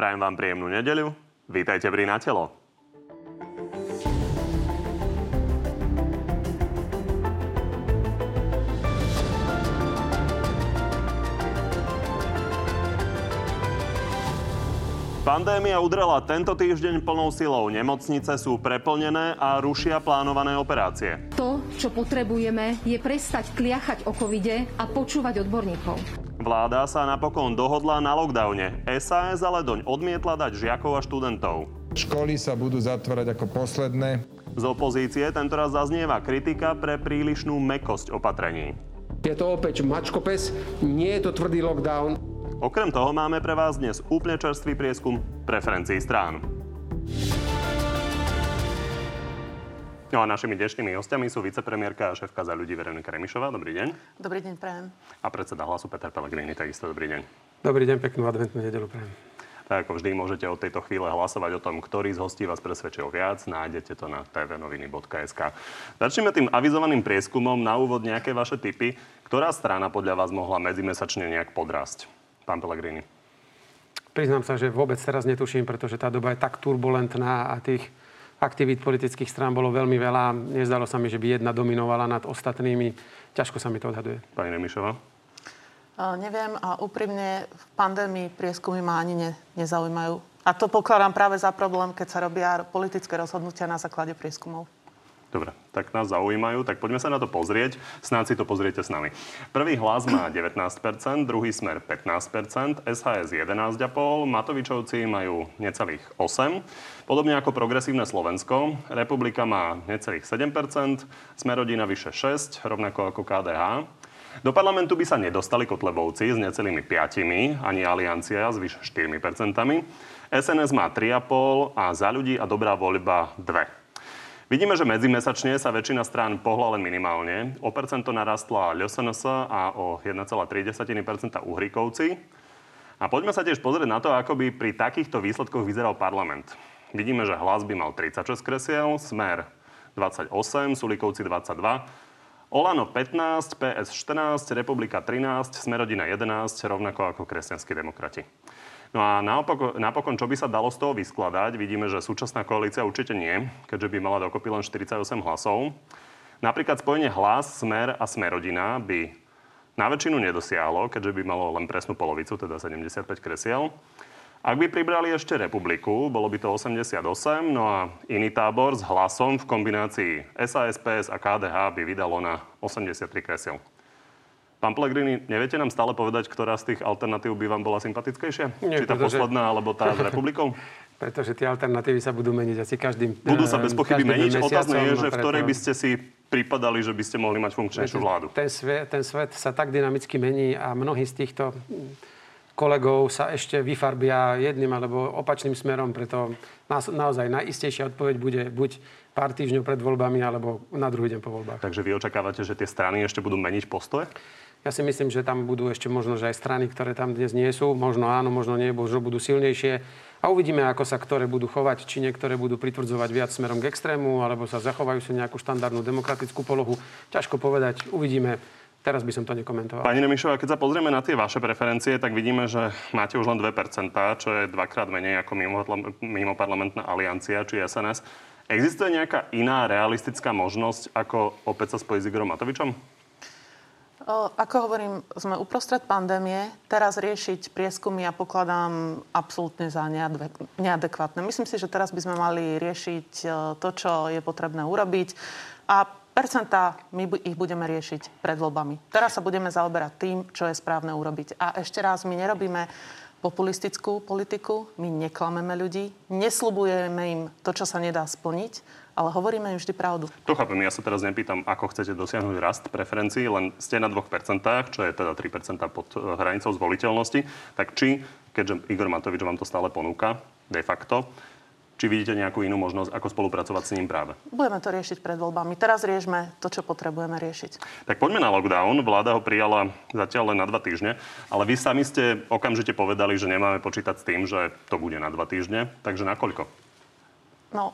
Prajem vám príjemnú nedeľu. Vítajte pri Na telo. Pandémia udrela tento týždeň plnou silou. Nemocnice sú preplnené a rušia plánované operácie. To, čo potrebujeme, je prestať kliachať o covide a počúvať odborníkov. Vláda sa napokon dohodla na lockdowne. SAS ale doň odmietla dať žiakov a študentov. Školy sa budú zatvárať ako posledné. Z opozície tentoraz zaznieva kritika pre prílišnú mekosť opatrení. Je to opäť mačkopes, nie je to tvrdý lockdown. Okrem toho máme pre vás dnes úplne čerstvý prieskum preferencií strán. No a našimi dnešnými hostiami sú vicepremiérka a šéfka za ľudí Veronika Remišová. Dobrý deň. Dobrý deň, prajem. A predseda hlasu Peter Pellegrini, takisto dobrý deň. Dobrý deň, peknú adventnú nedelu prajem. Tak ako vždy môžete od tejto chvíle hlasovať o tom, ktorý z hostí vás presvedčil viac. Nájdete to na tvnoviny.sk. Začneme tým avizovaným prieskumom. Na úvod nejaké vaše tipy. Ktorá strana podľa vás mohla medzimesačne nejak podrasť? pán Pellegrini? Priznám sa, že vôbec teraz netuším, pretože tá doba je tak turbulentná a tých aktivít politických strán bolo veľmi veľa. Nezdalo sa mi, že by jedna dominovala nad ostatnými. Ťažko sa mi to odhaduje. Pani Nemišová? Uh, neviem a úprimne v pandémii prieskumy ma ani ne, nezaujímajú. A to pokladám práve za problém, keď sa robia politické rozhodnutia na základe prieskumov. Dobre, tak nás zaujímajú, tak poďme sa na to pozrieť. Snáď si to pozriete s nami. Prvý hlas má 19%, druhý smer 15%, SHS 11,5%, Matovičovci majú necelých 8%, podobne ako progresívne Slovensko. Republika má necelých 7%, Smerodina vyše 6%, rovnako ako KDH. Do parlamentu by sa nedostali Kotlebovci s necelými 5, ani Aliancia s vyše 4%. SNS má 3,5 a za ľudí a dobrá voľba 2. Vidíme, že medzimesačne sa väčšina strán pohla len minimálne. O percento narastla LSNS a o 1,3% Uhrikovci. A poďme sa tiež pozrieť na to, ako by pri takýchto výsledkoch vyzeral parlament. Vidíme, že hlas by mal 36 kresiel, Smer 28, Sulikovci 22, Olano 15, PS 14, Republika 13, Smerodina 11, rovnako ako kresťanskí demokrati. No a naopak, napokon, čo by sa dalo z toho vyskladať? Vidíme, že súčasná koalícia určite nie, keďže by mala dokopy len 48 hlasov. Napríklad spojenie hlas, smer a smerodina by na väčšinu nedosiahlo, keďže by malo len presnú polovicu, teda 75 kresiel. Ak by pribrali ešte republiku, bolo by to 88, no a iný tábor s hlasom v kombinácii SAS, PS a KDH by vydalo na 83 kresiel. Pán Pellegrini, neviete nám stále povedať, ktorá z tých alternatív by vám bola sympatickejšia? Nie, Či tá pretože... posledná, alebo tá s republikou? pretože tie alternatívy sa budú meniť asi každým Budú sa bez pochyby meniť. Otázne je, že v ktorej by ste si pripadali, že by ste mohli mať funkčnejšiu vládu. Ten svet, ten svet sa tak dynamicky mení a mnohí z týchto kolegov sa ešte vyfarbia jedným alebo opačným smerom, preto naozaj najistejšia odpoveď bude buď pár týždňov pred voľbami alebo na druhý deň po voľbách. Takže vy očakávate, že tie strany ešte budú meniť postoje? Ja si myslím, že tam budú ešte možno, že aj strany, ktoré tam dnes nie sú. Možno áno, možno nie, možno budú silnejšie. A uvidíme, ako sa ktoré budú chovať. Či niektoré budú pritvrdzovať viac smerom k extrému, alebo sa zachovajú si nejakú štandardnú demokratickú polohu. Ťažko povedať. Uvidíme. Teraz by som to nekomentoval. Pani Nemišová, keď sa pozrieme na tie vaše preferencie, tak vidíme, že máte už len 2%, čo je dvakrát menej ako mimo, mimo parlamentná aliancia či SNS. Existuje nejaká iná realistická možnosť, ako opäť sa spojiť s Igorom Matovičom? Ako hovorím, sme uprostred pandémie. Teraz riešiť prieskumy ja pokladám absolútne za neadekvátne. Myslím si, že teraz by sme mali riešiť to, čo je potrebné urobiť. A percentá my ich budeme riešiť pred voľbami. Teraz sa budeme zaoberať tým, čo je správne urobiť. A ešte raz, my nerobíme populistickú politiku, my neklameme ľudí, neslubujeme im to, čo sa nedá splniť, ale hovoríme im vždy pravdu. To chápem, ja sa teraz nepýtam, ako chcete dosiahnuť rast preferencií, len ste na 2%, čo je teda 3% pod eh, hranicou zvoliteľnosti, tak či, keďže Igor Matovič vám to stále ponúka, de facto, či vidíte nejakú inú možnosť, ako spolupracovať s ním práve? Budeme to riešiť pred voľbami. Teraz riešme to, čo potrebujeme riešiť. Tak poďme na lockdown. Vláda ho prijala zatiaľ len na dva týždne, ale vy sami ste okamžite povedali, že nemáme počítať s tým, že to bude na dva týždne. Takže na koľko? No,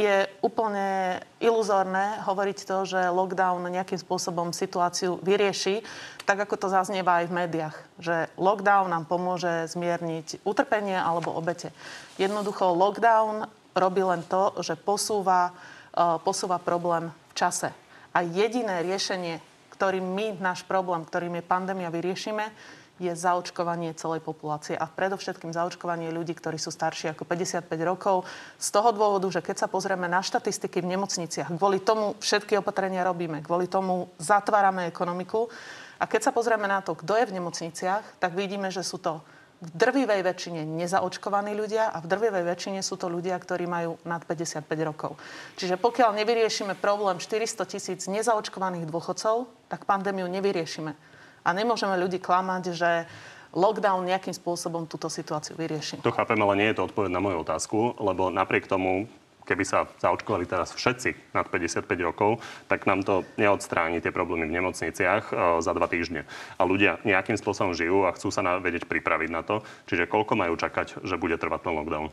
je úplne iluzórne hovoriť to, že lockdown nejakým spôsobom situáciu vyrieši, tak ako to zaznieva aj v médiách, že lockdown nám pomôže zmierniť utrpenie alebo obete. Jednoducho lockdown robí len to, že posúva, uh, posúva problém v čase. A jediné riešenie, ktorým my náš problém, ktorým je pandémia, vyriešime, je zaočkovanie celej populácie a predovšetkým zaočkovanie ľudí, ktorí sú starší ako 55 rokov. Z toho dôvodu, že keď sa pozrieme na štatistiky v nemocniciach, kvôli tomu všetky opatrenia robíme, kvôli tomu zatvárame ekonomiku. A keď sa pozrieme na to, kto je v nemocniciach, tak vidíme, že sú to v drvivej väčšine nezaočkovaní ľudia a v drvivej väčšine sú to ľudia, ktorí majú nad 55 rokov. Čiže pokiaľ nevyriešime problém 400 tisíc nezaočkovaných dôchodcov, tak pandémiu nevyriešime. A nemôžeme ľudí klamať, že lockdown nejakým spôsobom túto situáciu vyrieši. To chápem, ale nie je to odpoveď na moju otázku, lebo napriek tomu, keby sa zaočkovali teraz všetci nad 55 rokov, tak nám to neodstráni tie problémy v nemocniciach e, za dva týždne. A ľudia nejakým spôsobom žijú a chcú sa na, vedieť pripraviť na to. Čiže koľko majú čakať, že bude trvať ten lockdown?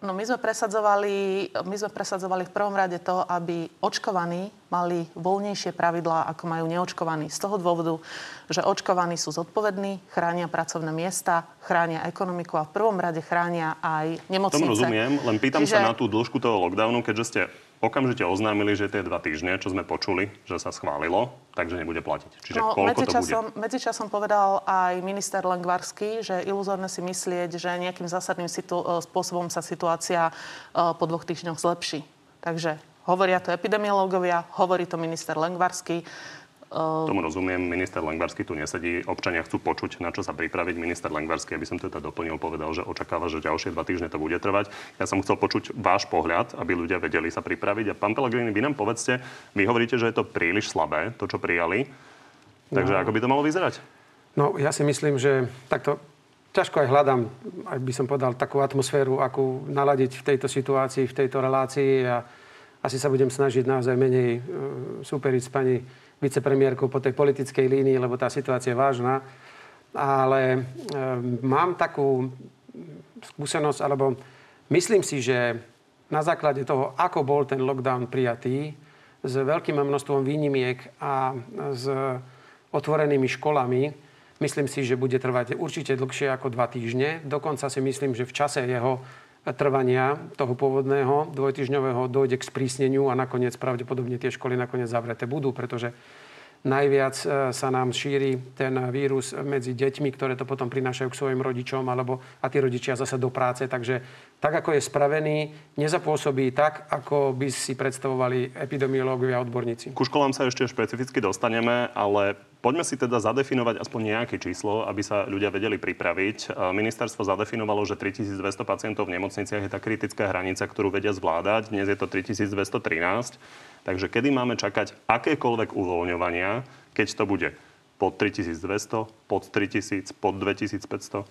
No my sme, presadzovali, my sme presadzovali v prvom rade to, aby očkovaní mali voľnejšie pravidlá, ako majú neočkovaní. Z toho dôvodu, že očkovaní sú zodpovední, chránia pracovné miesta, chránia ekonomiku a v prvom rade chránia aj nemocnice. Tomu rozumiem, len pýtam Čiže... sa na tú dĺžku toho lockdownu, keďže ste okamžite oznámili, že tie dva týždne, čo sme počuli, že sa schválilo, takže nebude platiť. Čiže no, koľko medzičasom, to bude? Medzičasom povedal aj minister Lengvarský, že je iluzórne si myslieť, že nejakým zásadným situ- e, spôsobom sa situácia uh, po dvoch týždňoch zlepší. Takže hovoria to epidemiológovia, hovorí to minister Lengvarský. Tomu rozumiem, minister Lengvarsky tu nesedí. Občania chcú počuť, na čo sa pripraviť. Minister Lengvarsky, aby som teda doplnil, povedal, že očakáva, že ďalšie dva týždne to bude trvať. Ja som chcel počuť váš pohľad, aby ľudia vedeli sa pripraviť. A pán Pellegrini, vy nám povedzte, vy hovoríte, že je to príliš slabé, to, čo prijali. Takže no. ako by to malo vyzerať? No, ja si myslím, že takto ťažko aj hľadám, aj by som povedal, takú atmosféru, akú naladiť v tejto situácii, v tejto relácii a asi sa budem snažiť naozaj menej uh, superiť s pani vicepremiérkou po tej politickej línii, lebo tá situácia je vážna. Ale e, mám takú skúsenosť, alebo myslím si, že na základe toho, ako bol ten lockdown prijatý, s veľkým množstvom výnimiek a s otvorenými školami, myslím si, že bude trvať určite dlhšie ako dva týždne. Dokonca si myslím, že v čase jeho trvania toho pôvodného dvojtyžňového dojde k sprísneniu a nakoniec pravdepodobne tie školy nakoniec zavreté budú, pretože najviac e, sa nám šíri ten vírus medzi deťmi, ktoré to potom prinášajú k svojim rodičom, alebo a tí rodičia zase do práce. Takže tak, ako je spravený, nezapôsobí tak, ako by si predstavovali epidemiológovia a odborníci. Ku školám sa ešte špecificky dostaneme, ale Poďme si teda zadefinovať aspoň nejaké číslo, aby sa ľudia vedeli pripraviť. Ministerstvo zadefinovalo, že 3200 pacientov v nemocniciach je tá kritická hranica, ktorú vedia zvládať. Dnes je to 3213. Takže kedy máme čakať akékoľvek uvoľňovania, keď to bude pod 3200, pod 3000, pod 2500?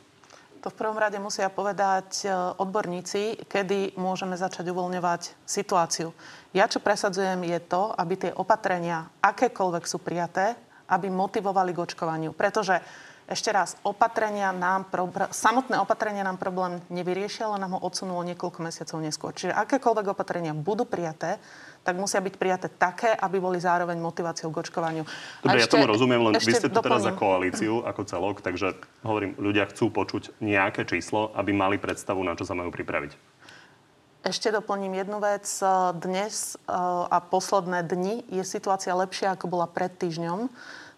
To v prvom rade musia povedať e, odborníci, kedy môžeme začať uvoľňovať situáciu. Ja čo presadzujem je to, aby tie opatrenia, akékoľvek sú prijaté, aby motivovali k očkovaniu. Pretože ešte raz, opatrenia nám, samotné opatrenia nám problém nevyriešia, ale nám ho odsunulo niekoľko mesiacov neskôr. Čiže akékoľvek opatrenia budú prijaté, tak musia byť prijaté také, aby boli zároveň motiváciou k očkovaniu. Dobre, ešte, ja tomu rozumiem, len vy ste tu teraz za koalíciu ako celok, takže hovorím, ľudia chcú počuť nejaké číslo, aby mali predstavu, na čo sa majú pripraviť. Ešte doplním jednu vec. Dnes eh, a posledné dni je situácia lepšia, ako bola pred týždňom.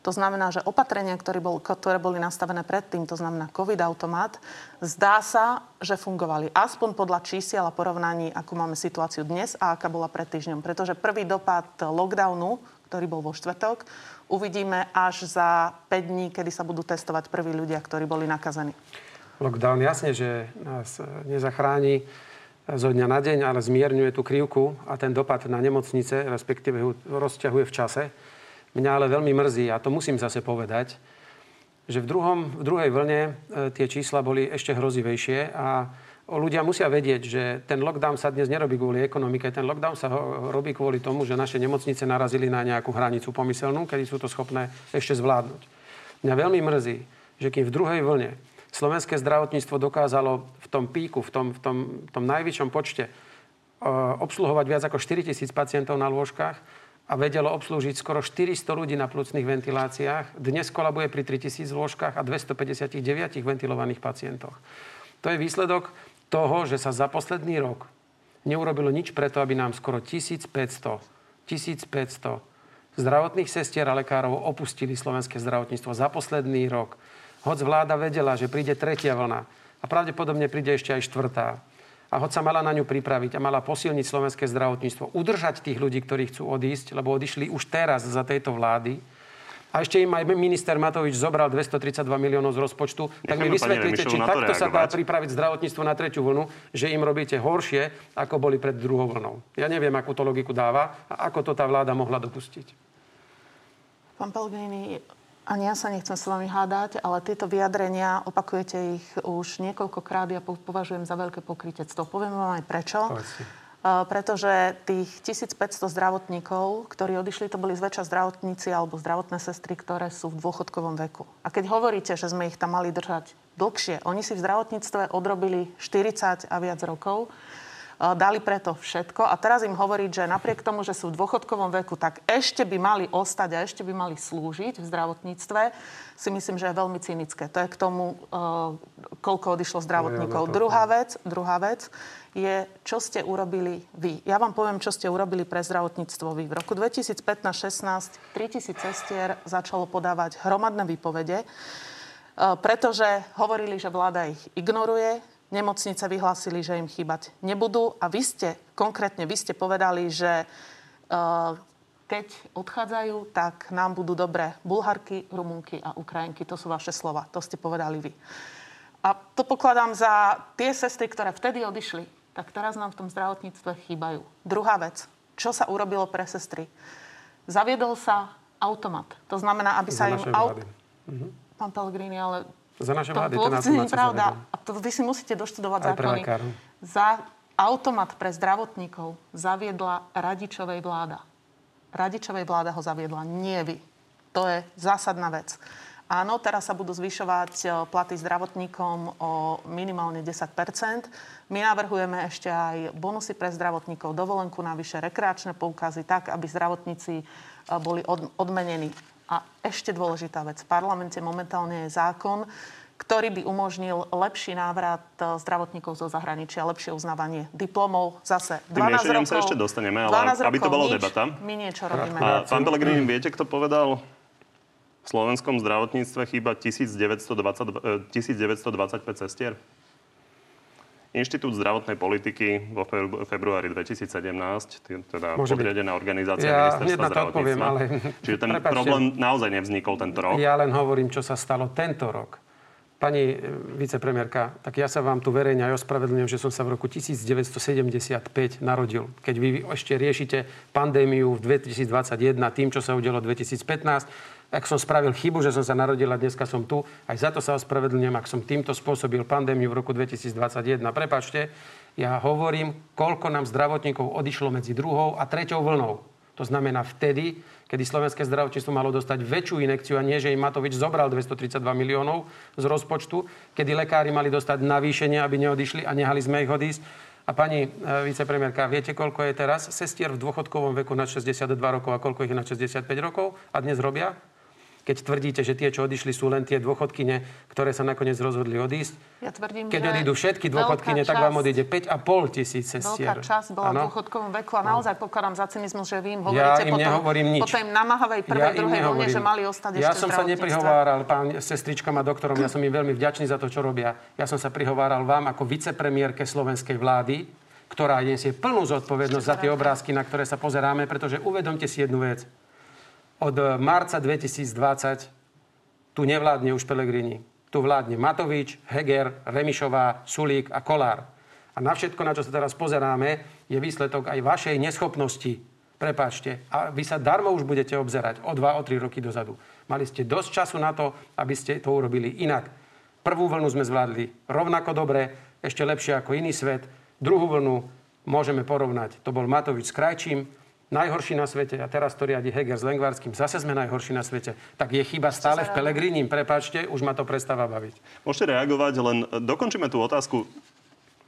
To znamená, že opatrenia, ktoré, bol, ktoré boli nastavené predtým, to znamená COVID-automat, zdá sa, že fungovali. Aspoň podľa čísiel a porovnaní, ako máme situáciu dnes a aká bola pred týždňom. Pretože prvý dopad lockdownu, ktorý bol vo štvrtok, uvidíme až za 5 dní, kedy sa budú testovať prví ľudia, ktorí boli nakazení. Lockdown jasne, že nás nezachráni zo dňa na deň, ale zmierňuje tú krivku a ten dopad na nemocnice, respektíve ho rozťahuje v čase. Mňa ale veľmi mrzí, a to musím zase povedať, že v, druhom, v druhej vlne e, tie čísla boli ešte hrozivejšie a ľudia musia vedieť, že ten lockdown sa dnes nerobí kvôli ekonomike, ten lockdown sa robí kvôli tomu, že naše nemocnice narazili na nejakú hranicu pomyselnú, kedy sú to schopné ešte zvládnuť. Mňa veľmi mrzí, že kým v druhej vlne slovenské zdravotníctvo dokázalo v tom píku, v tom, v tom, v tom najvyššom počte obsluhovať viac ako 4 tisíc pacientov na lôžkach a vedelo obslúžiť skoro 400 ľudí na plúcnych ventiláciách. Dnes kolabuje pri 3000 lôžkach a 259 ventilovaných pacientoch. To je výsledok toho, že sa za posledný rok neurobilo nič preto, aby nám skoro 1500, 1500 zdravotných sestier a lekárov opustili slovenské zdravotníctvo za posledný rok. Hoď vláda vedela, že príde tretia vlna a pravdepodobne príde ešte aj štvrtá a hoď sa mala na ňu pripraviť a mala posilniť slovenské zdravotníctvo, udržať tých ľudí, ktorí chcú odísť, lebo odišli už teraz za tejto vlády, a ešte im aj minister Matovič zobral 232 miliónov z rozpočtu, tak mi vysvetlíte, či takto sa dá pripraviť zdravotníctvo na tretiu vlnu, že im robíte horšie, ako boli pred druhou vlnou. Ja neviem, akú to logiku dáva a ako to tá vláda mohla dopustiť. Pán Pelgrini, ani ja sa nechcem s vami hádať, ale tieto vyjadrenia, opakujete ich už niekoľkokrát, ja považujem za veľké pokrytectvo. Poviem vám aj prečo. Uh, pretože tých 1500 zdravotníkov, ktorí odišli, to boli zväčša zdravotníci alebo zdravotné sestry, ktoré sú v dôchodkovom veku. A keď hovoríte, že sme ich tam mali držať dlhšie, oni si v zdravotníctve odrobili 40 a viac rokov, dali preto všetko a teraz im hovoriť, že napriek tomu, že sú v dôchodkovom veku, tak ešte by mali ostať a ešte by mali slúžiť v zdravotníctve, si myslím, že je veľmi cynické. To je k tomu, koľko odišlo zdravotníkov. Druhá vec, druhá vec je, čo ste urobili vy. Ja vám poviem, čo ste urobili pre zdravotníctvo vy. V roku 2015-16 3000 cestier začalo podávať hromadné výpovede, pretože hovorili, že vláda ich ignoruje, nemocnice vyhlásili, že im chýbať nebudú. A vy ste, konkrétne vy ste povedali, že uh, keď odchádzajú, tak nám budú dobré Bulharky, Rumunky a Ukrajinky. To sú vaše slova. To ste povedali vy. A to pokladám za tie sestry, ktoré vtedy odišli, tak teraz nám v tom zdravotníctve chýbajú. Druhá vec. Čo sa urobilo pre sestry? Zaviedol sa automat. To znamená, aby sa im... Aut... Mhm. Pán Pellegrini, ale za naše vlády. To vôbec nie je pravda. A to vy si musíte doštudovať zákony. Za automat pre zdravotníkov zaviedla Radičovej vláda. Radičovej vláda ho zaviedla, nie vy. To je zásadná vec. Áno, teraz sa budú zvyšovať e, platy zdravotníkom o minimálne 10% My navrhujeme ešte aj bonusy pre zdravotníkov, dovolenku navyše, rekreačné poukazy, tak, aby zdravotníci e, boli odmenení. A ešte dôležitá vec. V parlamente momentálne je zákon, ktorý by umožnil lepší návrat e, zdravotníkov zo zahraničia, lepšie uznávanie diplomov. Zase 12 rokov, sa ešte dostaneme, ale aby to bola debata. My niečo robíme. A pán Pellegrini, viete, kto povedal, v slovenskom zdravotníctve chýba 1920, 1925 sestier? Inštitút zdravotnej politiky vo februári 2017, teda Môže podriadená organizácia ja ministerstva zdravotníctva. Odpoviem, ale... Čiže ten Prepačte, problém naozaj nevznikol tento rok. Ja len hovorím, čo sa stalo tento rok. Pani e, vicepremiérka, tak ja sa vám tu verejne aj ospravedlňujem, že som sa v roku 1975 narodil. Keď vy ešte riešite pandémiu v 2021 tým, čo sa udialo v 2015, ak som spravil chybu, že som sa narodil a dneska som tu, aj za to sa ospravedlňujem, ak som týmto spôsobil pandémiu v roku 2021. Prepačte, ja hovorím, koľko nám zdravotníkov odišlo medzi druhou a treťou vlnou. To znamená vtedy, kedy slovenské zdravotníctvo malo dostať väčšiu inekciu a nie, že im Matovič zobral 232 miliónov z rozpočtu, kedy lekári mali dostať navýšenie, aby neodišli a nehali sme ich odísť. A pani e, vicepremiérka, viete, koľko je teraz sestier v dôchodkovom veku na 62 rokov a koľko ich je na 65 rokov a dnes robia? Keď tvrdíte, že tie, čo odišli, sú len tie dôchodkyne, ktoré sa nakoniec rozhodli odísť. Ja tvrdím, keď odídu všetky dôchodkyne, tak vám odíde 5,5 tisíc sestier. Veľká časť bola ano? v dôchodkovom veku a naozaj pokladám za cynizmus, že vy im hovoríte ja im potom, nič. potom im namáhavej prvej, ja druhej vlne, že mali ostať ja ešte som sa neprihováral pán sestričkám a doktorom, ja som im veľmi vďačný za to, čo robia. Ja som sa prihováral vám ako vicepremiérke slovenskej vlády, ktorá nesie plnú zodpovednosť za tie obrázky, na ktoré sa pozeráme, pretože uvedomte si jednu vec od marca 2020 tu nevládne už Pelegrini. Tu vládne Matovič, Heger, Remišová, Sulík a Kolár. A na všetko, na čo sa teraz pozeráme, je výsledok aj vašej neschopnosti. Prepáčte. A vy sa darmo už budete obzerať o 2, o 3 roky dozadu. Mali ste dosť času na to, aby ste to urobili inak. Prvú vlnu sme zvládli rovnako dobre, ešte lepšie ako iný svet. Druhú vlnu môžeme porovnať. To bol Matovič s Krajčím, najhorší na svete a teraz to riadi Heger s Lengvarským, zase sme najhorší na svete, tak je chyba stále v Pelegrinim. Prepačte, už ma to prestáva baviť. Môžete reagovať, len dokončíme tú otázku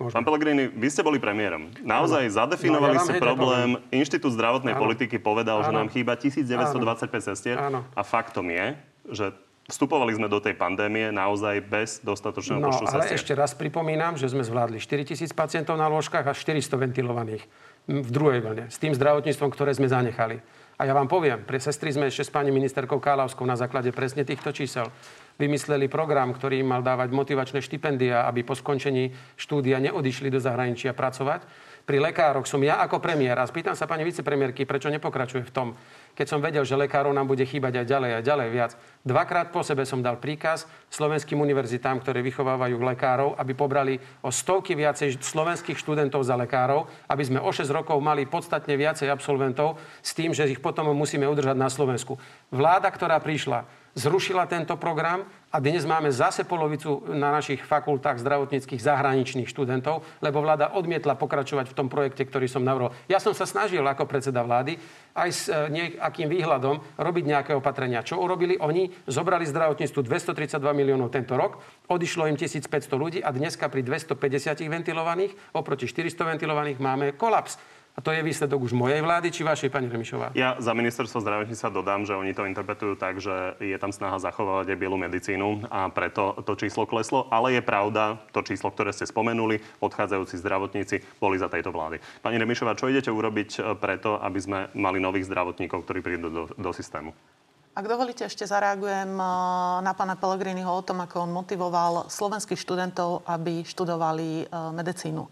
Môžem. Pán Pellegrini, vy ste boli premiérom. Naozaj ano. zadefinovali no, ja ste problém. Poviem. Inštitút zdravotnej ano. politiky povedal, ano. že nám chýba 1925 sestier. A faktom je, že vstupovali sme do tej pandémie naozaj bez dostatočného no, počtu ale ešte raz pripomínam, že sme zvládli 4 tisíc pacientov na lôžkach a 400 ventilovaných v druhej vlne. S tým zdravotníctvom, ktoré sme zanechali. A ja vám poviem, pre sestry sme ešte s pani ministerkou Kálavskou na základe presne týchto čísel vymysleli program, ktorý im mal dávať motivačné štipendia, aby po skončení štúdia neodišli do zahraničia pracovať. Pri lekároch som ja ako premiér a spýtam sa pani vicepremiérky, prečo nepokračuje v tom, keď som vedel, že lekárov nám bude chýbať aj ďalej a ďalej viac. Dvakrát po sebe som dal príkaz slovenským univerzitám, ktoré vychovávajú lekárov, aby pobrali o stovky viacej slovenských študentov za lekárov, aby sme o 6 rokov mali podstatne viacej absolventov s tým, že ich potom musíme udržať na Slovensku. Vláda, ktorá prišla, zrušila tento program a dnes máme zase polovicu na našich fakultách zdravotníckých zahraničných študentov, lebo vláda odmietla pokračovať v tom projekte, ktorý som navrhol. Ja som sa snažil ako predseda vlády aj s e, nejakým výhľadom robiť nejaké opatrenia. Čo urobili oni? Zobrali zdravotníctvu 232 miliónov tento rok, odišlo im 1500 ľudí a dneska pri 250 ventilovaných oproti 400 ventilovaných máme kolaps. A to je výsledok už mojej vlády či vašej, pani Remišová? Ja za ministerstvo zdravotníctva dodám, že oni to interpretujú tak, že je tam snaha zachovávať aj bielu medicínu a preto to číslo kleslo. Ale je pravda, to číslo, ktoré ste spomenuli, odchádzajúci zdravotníci boli za tejto vlády. Pani Remišová, čo idete urobiť e, preto, aby sme mali nových zdravotníkov, ktorí prídu do, do systému? Ak dovolíte, ešte zareagujem e, na pána Pellegriniho o tom, ako on motivoval slovenských študentov, aby študovali e, medicínu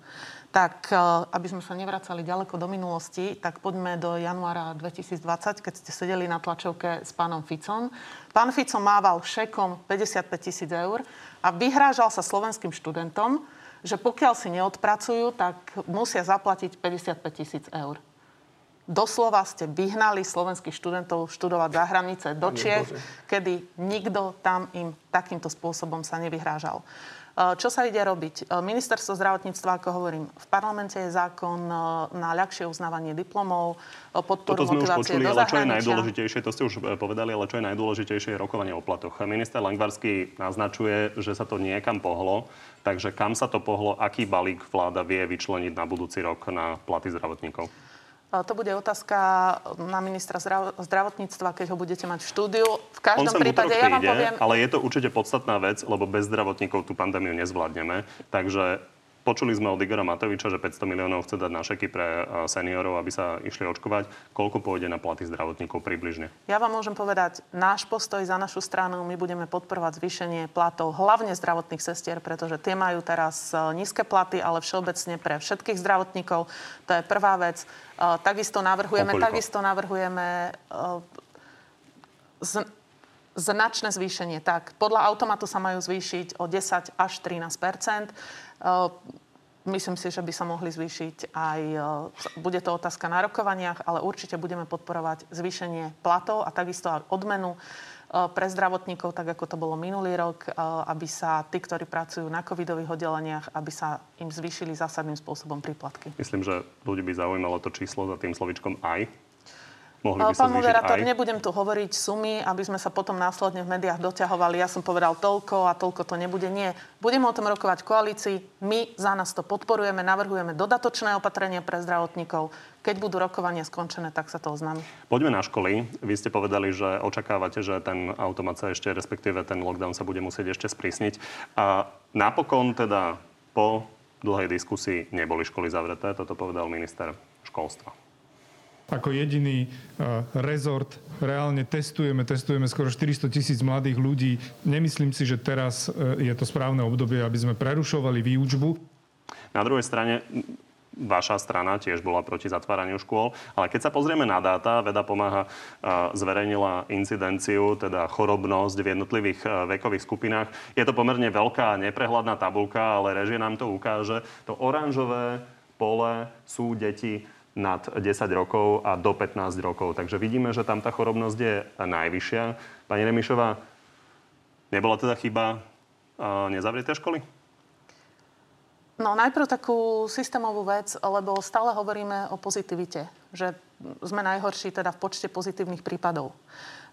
tak e, aby sme sa nevracali ďaleko do minulosti, tak poďme do januára 2020, keď ste sedeli na tlačovke s pánom Ficom. Pán Fico mával šekom 55 tisíc eur a vyhrážal sa slovenským študentom, že pokiaľ si neodpracujú, tak musia zaplatiť 55 tisíc eur. Doslova ste vyhnali slovenských študentov študovať za hranice do Čiech, kedy nikto tam im takýmto spôsobom sa nevyhrážal. Eh, čo sa ide robiť? Eh, ministerstvo zdravotníctva, ako hovorím, v parlamente je zákon eh, na ľahšie uznávanie diplomov, podporu Toto sme už počuli, ale čo je najdôležitejšie, to ste už povedali, ale čo je najdôležitejšie je rokovanie o platoch. Minister Langvarský naznačuje, že sa to niekam pohlo, takže kam sa to pohlo, aký balík vláda vie vyčleniť na budúci rok na platy zdravotníkov? To bude otázka na ministra zdravotníctva, keď ho budete mať v štúdiu. V každom prípade ja vám poviem... Ale je to určite podstatná vec, lebo bez zdravotníkov tú pandémiu nezvládneme. Takže Počuli sme od Igora Matoviča, že 500 miliónov chce dať na šeky pre e, seniorov, aby sa išli očkovať. Koľko pôjde na platy zdravotníkov približne? Ja vám môžem povedať, náš postoj za našu stranu, my budeme podporovať zvýšenie platov hlavne zdravotných sestier, pretože tie majú teraz e, nízke platy, ale všeobecne pre všetkých zdravotníkov. To je prvá vec. E, takisto navrhujeme, takisto navrhujeme z, značné zvýšenie. Tak, podľa automatu sa majú zvýšiť o 10 až 13 Myslím si, že by sa mohli zvýšiť aj, bude to otázka na rokovaniach, ale určite budeme podporovať zvýšenie platov a takisto aj odmenu pre zdravotníkov, tak ako to bolo minulý rok, aby sa tí, ktorí pracujú na covidových oddeleniach, aby sa im zvýšili zásadným spôsobom príplatky. Myslím, že ľudí by zaujímalo to číslo za tým slovičkom aj. Mohli by Pán moderátor, aj... nebudem tu hovoriť sumy, aby sme sa potom následne v médiách doťahovali. Ja som povedal toľko a toľko to nebude. Nie. Budeme o tom rokovať v koalícii. My za nás to podporujeme, navrhujeme dodatočné opatrenia pre zdravotníkov. Keď budú rokovania skončené, tak sa to oznámi. Poďme na školy. Vy ste povedali, že očakávate, že ten automat sa ešte, respektíve ten lockdown sa bude musieť ešte sprísniť. A napokon teda po dlhej diskusii neboli školy zavreté. Toto povedal minister školstva ako jediný uh, rezort reálne testujeme, testujeme skoro 400 tisíc mladých ľudí. Nemyslím si, že teraz uh, je to správne obdobie, aby sme prerušovali výučbu. Na druhej strane, vaša strana tiež bola proti zatváraniu škôl, ale keď sa pozrieme na dáta, Veda pomáha zverejnila incidenciu, teda chorobnosť v jednotlivých vekových skupinách. Je to pomerne veľká neprehľadná tabulka, ale režie nám to ukáže. To oranžové pole sú deti nad 10 rokov a do 15 rokov. Takže vidíme, že tam tá chorobnosť je najvyššia. Pani Remišová, nebola teda chyba nezavrieť školy? No najprv takú systémovú vec, lebo stále hovoríme o pozitivite, že sme najhorší teda v počte pozitívnych prípadov.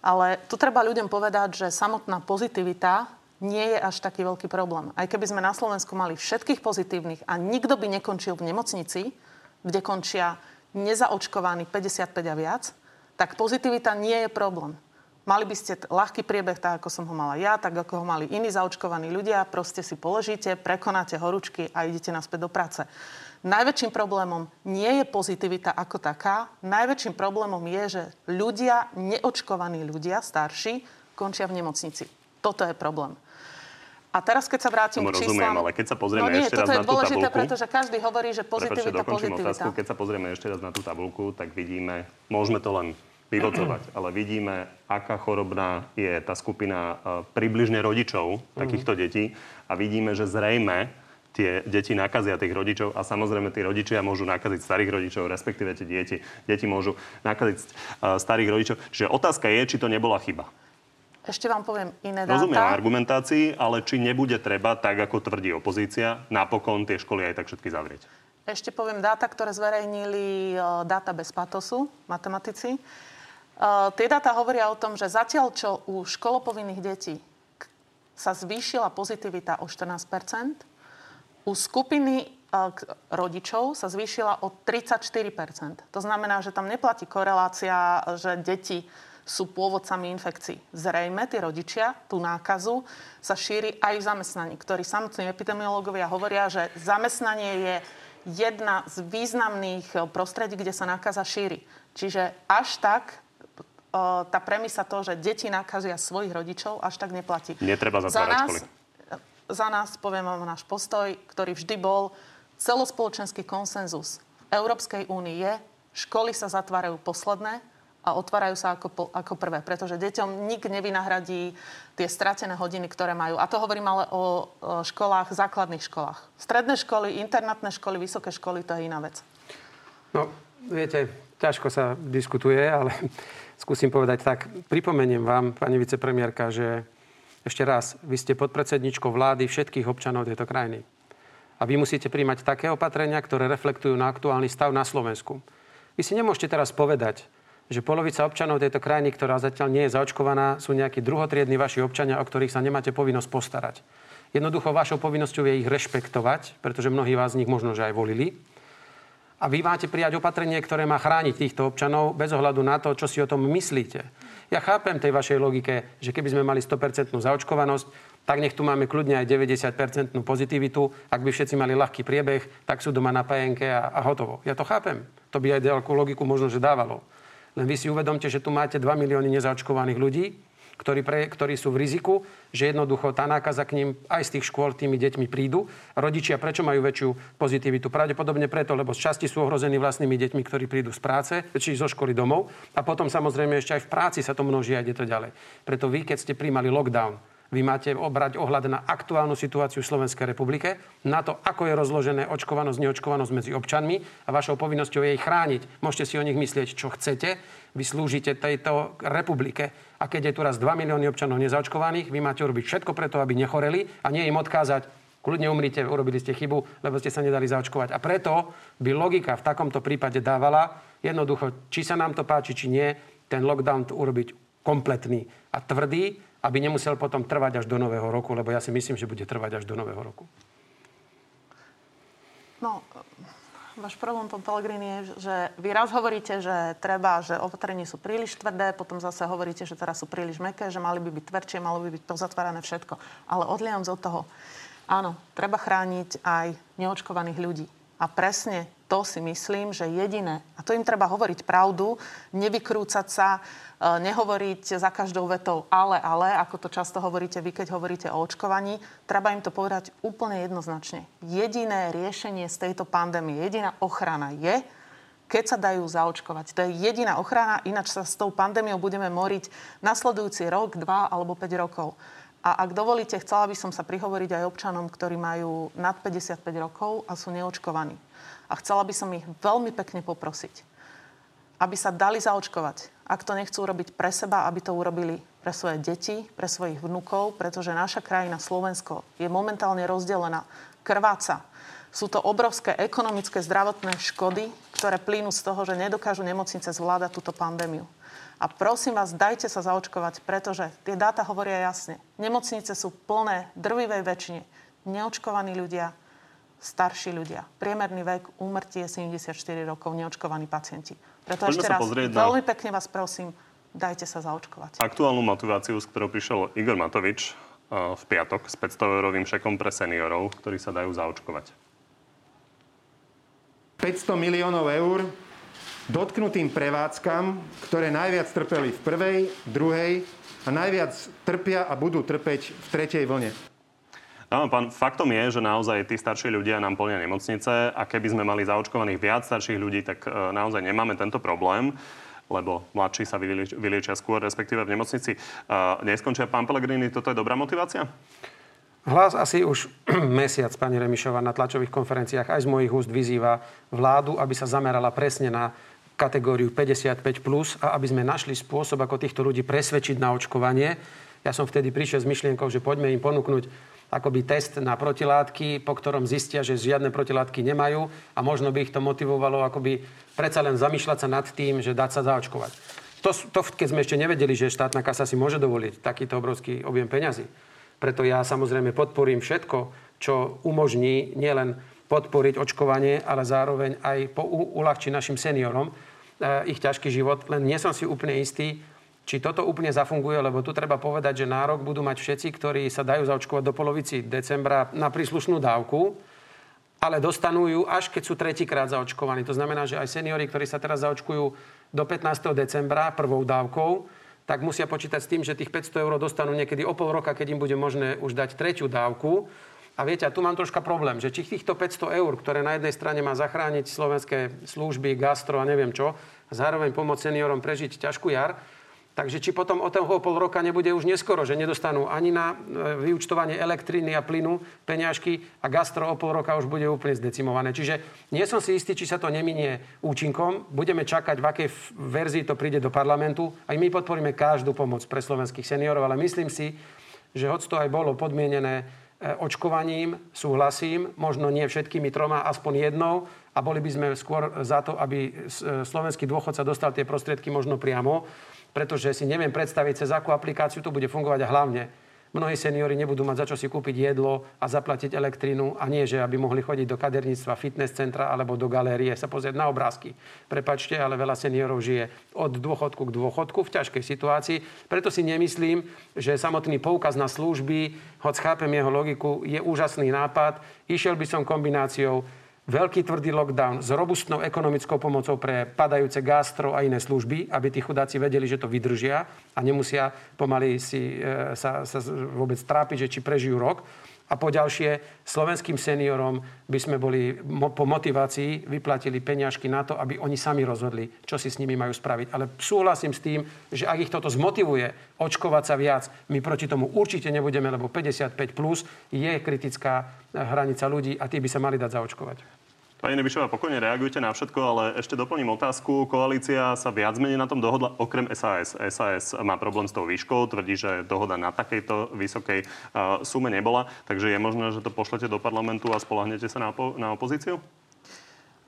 Ale tu treba ľuďom povedať, že samotná pozitivita nie je až taký veľký problém. Aj keby sme na Slovensku mali všetkých pozitívnych a nikto by nekončil v nemocnici, kde končia nezaočkovaní 55 a viac, tak pozitivita nie je problém. Mali by ste ľahký priebeh, tak ako som ho mala ja, tak ako ho mali iní zaočkovaní ľudia. Proste si položíte, prekonáte horúčky a idete naspäť do práce. Najväčším problémom nie je pozitivita ako taká. Najväčším problémom je, že ľudia, neočkovaní ľudia, starší, končia v nemocnici. Toto je problém. A teraz, keď sa vrátim Tomu k rozumiem, číslam... ale keď sa pozrieme no nie, ešte raz je na tú dôležité, tabulku... pretože každý hovorí, že pozitivita, pozitivita. otázku. Keď sa pozrieme ešte raz na tú tabulku, tak vidíme, môžeme to len vyvocovať, ale vidíme, aká chorobná je tá skupina e, približne rodičov takýchto detí a vidíme, že zrejme tie deti nakazia tých rodičov a samozrejme tí rodičia môžu nakaziť starých rodičov, respektíve tie deti, deti môžu nakaziť uh, starých rodičov. Čiže otázka je, či to nebola chyba. Ešte vám poviem iné dáta. Rozumiem argumentácii, ale či nebude treba, tak ako tvrdí opozícia, napokon tie školy aj tak všetky zavrieť. Ešte poviem dáta, ktoré zverejnili e, dáta bez patosu, matematici. E, tie dáta hovoria o tom, že zatiaľ, čo u školopovinných detí sa zvýšila pozitivita o 14% u skupiny e, rodičov sa zvýšila o 34% To znamená, že tam neplatí korelácia, že deti sú pôvodcami infekcií. Zrejme tí rodičia tú nákazu sa šíri aj v zamestnaní, ktorí samotní epidemiológovia hovoria, že zamestnanie je jedna z významných e, prostredí, kde sa nákaza šíri. Čiže až tak e, tá premisa to, že deti nakazia svojich rodičov, až tak neplatí. Netreba Za zatvárať nás, školy. za nás, poviem vám náš postoj, ktorý vždy bol celospoločenský konsenzus Európskej únii je, školy sa zatvárajú posledné a otvárajú sa ako, ako prvé, pretože deťom nik nevynahradí tie stratené hodiny, ktoré majú. A to hovorím ale o školách, základných školách. Stredné školy, internátne školy, vysoké školy, to je iná vec. No, viete, ťažko sa diskutuje, ale skúsim povedať tak. Pripomeniem vám, pani vicepremiérka, že ešte raz, vy ste podpredsedničkou vlády všetkých občanov tejto krajiny. A vy musíte príjmať také opatrenia, ktoré reflektujú na aktuálny stav na Slovensku. Vy si nemôžete teraz povedať, že polovica občanov tejto krajiny, ktorá zatiaľ nie je zaočkovaná, sú nejakí druhotriedni vaši občania, o ktorých sa nemáte povinnosť postarať. Jednoducho vašou povinnosťou je ich rešpektovať, pretože mnohí vás z nich možno, že aj volili. A vy máte prijať opatrenie, ktoré má chrániť týchto občanov bez ohľadu na to, čo si o tom myslíte. Ja chápem tej vašej logike, že keby sme mali 100% zaočkovanosť, tak nech tu máme kľudne aj 90% pozitivitu. Ak by všetci mali ľahký priebeh, tak sú doma na pajenke a, a hotovo. Ja to chápem. To by aj ďalkú logiku možno, že dávalo. Len vy si uvedomte, že tu máte 2 milióny nezaočkovaných ľudí, ktorí, pre, ktorí sú v riziku, že jednoducho tá nákaza k ním aj z tých škôl tými deťmi prídu. Rodičia prečo majú väčšiu pozitivitu? Pravdepodobne preto, lebo z časti sú ohrození vlastnými deťmi, ktorí prídu z práce, či zo školy domov. A potom samozrejme ešte aj v práci sa to množí a ide to ďalej. Preto vy, keď ste príjmali lockdown, vy máte obrať ohľad na aktuálnu situáciu v Slovenskej republike, na to, ako je rozložené očkovanosť, neočkovanosť medzi občanmi a vašou povinnosťou je ich chrániť. Môžete si o nich myslieť, čo chcete. Vy slúžite tejto republike. A keď je tu raz 2 milióny občanov nezaočkovaných, vy máte urobiť všetko preto, aby nechoreli a nie im odkázať, kľudne umrite, urobili ste chybu, lebo ste sa nedali zaočkovať. A preto by logika v takomto prípade dávala jednoducho, či sa nám to páči, či nie, ten lockdown urobiť kompletný a tvrdý, aby nemusel potom trvať až do nového roku, lebo ja si myslím, že bude trvať až do nového roku. No, váš problém, pán Pellegrini, je, že vy raz hovoríte, že treba, že opatrenia sú príliš tvrdé, potom zase hovoríte, že teraz sú príliš meké, že mali by byť tvrdšie, malo by byť pozatvárané všetko. Ale odliam od toho. Áno, treba chrániť aj neočkovaných ľudí. A presne to si myslím, že jediné, a to im treba hovoriť pravdu, nevykrúcať sa, e, nehovoriť za každou vetou ale, ale, ako to často hovoríte vy, keď hovoríte o očkovaní, treba im to povedať úplne jednoznačne. Jediné riešenie z tejto pandémie, jediná ochrana je, keď sa dajú zaočkovať. To je jediná ochrana, ináč sa s tou pandémiou budeme moriť nasledujúci rok, dva alebo 5 rokov. A ak dovolíte, chcela by som sa prihovoriť aj občanom, ktorí majú nad 55 rokov a sú neočkovaní. A chcela by som ich veľmi pekne poprosiť, aby sa dali zaočkovať. Ak to nechcú robiť pre seba, aby to urobili pre svoje deti, pre svojich vnúkov, pretože naša krajina Slovensko je momentálne rozdelená, krváca. Sú to obrovské ekonomické zdravotné škody, ktoré plynú z toho, že nedokážu nemocnice zvládať túto pandémiu. A prosím vás, dajte sa zaočkovať, pretože tie dáta hovoria jasne. Nemocnice sú plné, drvivej väčšine. Neočkovaní ľudia, starší ľudia. Priemerný vek úmrtie je 74 rokov, neočkovaní pacienti. Preto Poďme ešte raz, na... veľmi pekne vás prosím, dajte sa zaočkovať. Aktuálnu motiváciu, s ktorou prišiel Igor Matovič eh, v piatok s 500-eurovým šekom pre seniorov, ktorí sa dajú zaočkovať. 500 miliónov eur dotknutým prevádzkam, ktoré najviac trpeli v prvej, druhej a najviac trpia a budú trpeť v tretej vlne. No, pán, faktom je, že naozaj tí starší ľudia nám plnia nemocnice a keby sme mali zaočkovaných viac starších ľudí, tak e, naozaj nemáme tento problém lebo mladší sa vyliečia, vyliečia skôr, respektíve v nemocnici. Uh, neskončia pán Pellegrini, toto je dobrá motivácia? Hlas asi už mesiac, pani Remišová, na tlačových konferenciách aj z mojich úst vyzýva vládu, aby sa zamerala presne na kategóriu 55+, plus a aby sme našli spôsob, ako týchto ľudí presvedčiť na očkovanie. Ja som vtedy prišiel s myšlienkou, že poďme im ponúknuť akoby test na protilátky, po ktorom zistia, že žiadne protilátky nemajú a možno by ich to motivovalo akoby predsa len zamýšľať sa nad tým, že dať sa zaočkovať. To, to, keď sme ešte nevedeli, že štátna kasa si môže dovoliť takýto obrovský objem peňazí. Preto ja samozrejme podporím všetko, čo umožní nielen podporiť očkovanie, ale zároveň aj po, uľahčiť našim seniorom ich ťažký život. Len nie som si úplne istý, či toto úplne zafunguje, lebo tu treba povedať, že nárok budú mať všetci, ktorí sa dajú zaočkovať do polovici decembra na príslušnú dávku, ale dostanú ju až keď sú tretíkrát zaočkovaní. To znamená, že aj seniori, ktorí sa teraz zaočkujú do 15. decembra prvou dávkou, tak musia počítať s tým, že tých 500 eur dostanú niekedy o pol roka, keď im bude možné už dať tretiu dávku. A viete, a tu mám troška problém, že či týchto 500 eur, ktoré na jednej strane má zachrániť slovenské služby, gastro a neviem čo, a zároveň pomôcť seniorom prežiť ťažkú jar, Takže či potom o toho pol roka nebude už neskoro, že nedostanú ani na e, vyučtovanie elektriny a plynu peňažky a gastro o pol roka už bude úplne zdecimované. Čiže nie som si istý, či sa to neminie účinkom. Budeme čakať, v akej verzii to príde do parlamentu. Aj my podporíme každú pomoc pre slovenských seniorov, ale myslím si, že hoď to aj bolo podmienené očkovaním, súhlasím, možno nie všetkými troma, aspoň jednou a boli by sme skôr za to, aby e, slovenský dôchodca dostal tie prostriedky možno priamo, pretože si neviem predstaviť, cez akú aplikáciu to bude fungovať a hlavne Mnohí seniori nebudú mať za čo si kúpiť jedlo a zaplatiť elektrínu a nie, že aby mohli chodiť do kaderníctva, fitness centra alebo do galérie sa pozrieť na obrázky. Prepačte, ale veľa seniorov žije od dôchodku k dôchodku v ťažkej situácii. Preto si nemyslím, že samotný poukaz na služby, hoď chápem jeho logiku, je úžasný nápad. Išiel by som kombináciou veľký tvrdý lockdown s robustnou ekonomickou pomocou pre padajúce gastro a iné služby, aby tí chudáci vedeli, že to vydržia a nemusia pomaly si e, sa, sa vôbec trápiť, že či prežijú rok. A po ďalšie, slovenským seniorom by sme boli mo- po motivácii vyplatili peňažky na to, aby oni sami rozhodli, čo si s nimi majú spraviť. Ale súhlasím s tým, že ak ich toto zmotivuje očkovať sa viac, my proti tomu určite nebudeme, lebo 55 plus je kritická hranica ľudí a tí by sa mali dať zaočkovať. Pani Nebišová, pokojne reagujte na všetko, ale ešte doplním otázku. Koalícia sa viac menej na tom dohodla, okrem SAS. SAS má problém s tou výškou, tvrdí, že dohoda na takejto vysokej uh, sume nebola, takže je možné, že to pošlete do parlamentu a spolahnete sa na, opo- na opozíciu?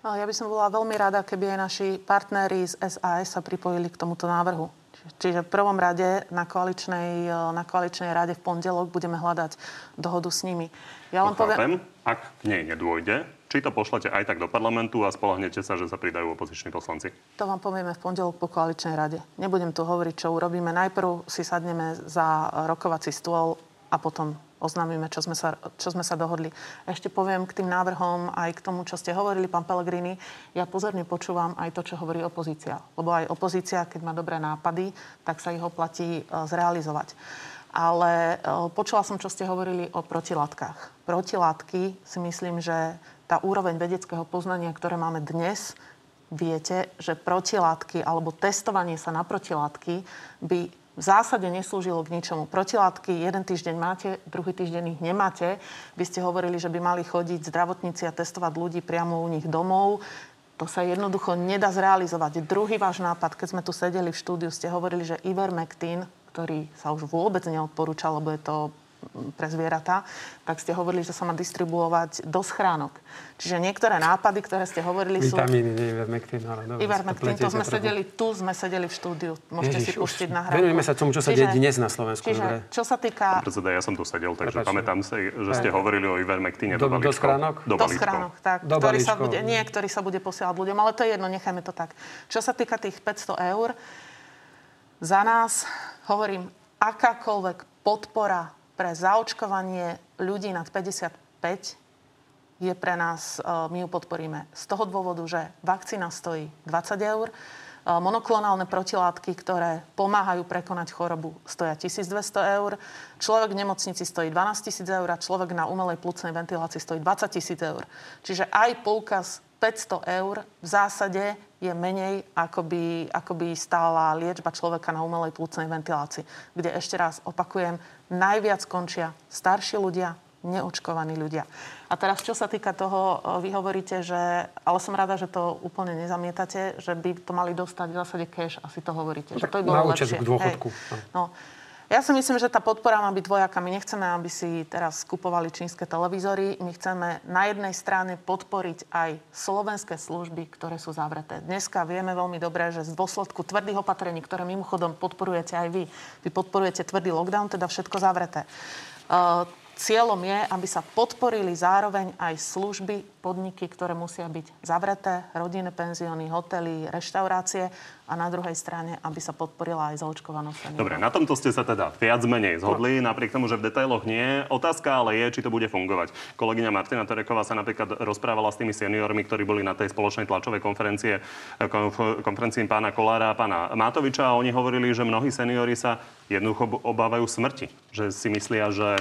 Ja by som bola veľmi rada, keby aj naši partneri z SAS sa pripojili k tomuto návrhu. Čiže v prvom rade na koaličnej, na koaličnej rade v pondelok budeme hľadať dohodu s nimi. Ja len poviem... Ak k nej nedôjde, či to pošlete aj tak do parlamentu a spolahnete sa, že sa pridajú opoziční poslanci? To vám povieme v pondelok po koaličnej rade. Nebudem tu hovoriť, čo urobíme. Najprv si sadneme za rokovací stôl a potom oznámime, čo sme, sa, čo sme sa dohodli. Ešte poviem k tým návrhom aj k tomu, čo ste hovorili, pán Pellegrini. Ja pozorne počúvam aj to, čo hovorí opozícia. Lebo aj opozícia, keď má dobré nápady, tak sa ich oplatí e, zrealizovať. Ale e, počula som, čo ste hovorili o protilátkach. Protilátky si myslím, že tá úroveň vedeckého poznania, ktoré máme dnes, viete, že protilátky alebo testovanie sa na protilátky by v zásade neslúžilo k ničomu. Protilátky jeden týždeň máte, druhý týždeň ich nemáte. Vy ste hovorili, že by mali chodiť zdravotníci a testovať ľudí priamo u nich domov. To sa jednoducho nedá zrealizovať. Druhý váš nápad, keď sme tu sedeli v štúdiu, ste hovorili, že Ivermectin, ktorý sa už vôbec neodporúča, lebo je to pre zvieratá, tak ste hovorili, že sa má distribuovať do schránok. Čiže niektoré nápady, ktoré ste hovorili sú... Vitamíny, nie Ivermectin, ale dobre. Ivermectin, to sme sedeli tu, sme sedeli v štúdiu. Môžete Ježiš, si pustiť na hrávku. Venujeme sa tomu, čo sa deje dnes na Slovensku. Čiže, dobre. čo sa týka... Predseda, ja som tu sedel, takže Prepáčte. pamätám si, že ste hovorili o Ivermectine Do- do, schránok? Do, do schránok, tak, Do ktorý sa bude, nie, ktorý sa bude posielať ľuďom, ale to je jedno, nechajme to tak. Čo sa týka tých 500 eur, za nás, hovorím, akákoľvek podpora pre zaočkovanie ľudí nad 55 je pre nás, e, my ju podporíme z toho dôvodu, že vakcína stojí 20 eur, e, monoklonálne protilátky, ktoré pomáhajú prekonať chorobu, stoja 1200 eur, človek v nemocnici stojí 12 000 eur a človek na umelej plúcnej ventilácii stojí 20 000 eur. Čiže aj poukaz 500 eur v zásade je menej, ako by, ako by stála liečba človeka na umelej plúcnej ventilácii. Kde ešte raz opakujem, najviac končia starší ľudia, neočkovaní ľudia. A teraz, čo sa týka toho, vy hovoríte, že, ale som rada, že to úplne nezamietate, že by to mali dostať v zásade cash, asi to hovoríte. že to by bolo na lepšie. k dôchodku. Hej. No. Ja si myslím, že tá podpora má byť dvojaká. My nechceme, aby si teraz skupovali čínske televízory. My chceme na jednej strane podporiť aj slovenské služby, ktoré sú zavreté. Dneska vieme veľmi dobre, že z dôsledku tvrdých opatrení, ktoré mimochodom podporujete aj vy, vy podporujete tvrdý lockdown, teda všetko zavreté. Cieľom je, aby sa podporili zároveň aj služby, podniky, ktoré musia byť zavreté, rodinné penzióny, hotely, reštaurácie a na druhej strane, aby sa podporila aj zaočkovanosť. Dobre, na tomto ste sa teda viac menej zhodli, napriek tomu, že v detailoch nie. Otázka ale je, či to bude fungovať. Kolegyňa Martina Tereková sa napríklad rozprávala s tými seniormi, ktorí boli na tej spoločnej tlačovej konferencie, konf- konferencii pána Kolára a pána Matoviča a oni hovorili, že mnohí seniori sa jednoducho obávajú smrti. Že si myslia, že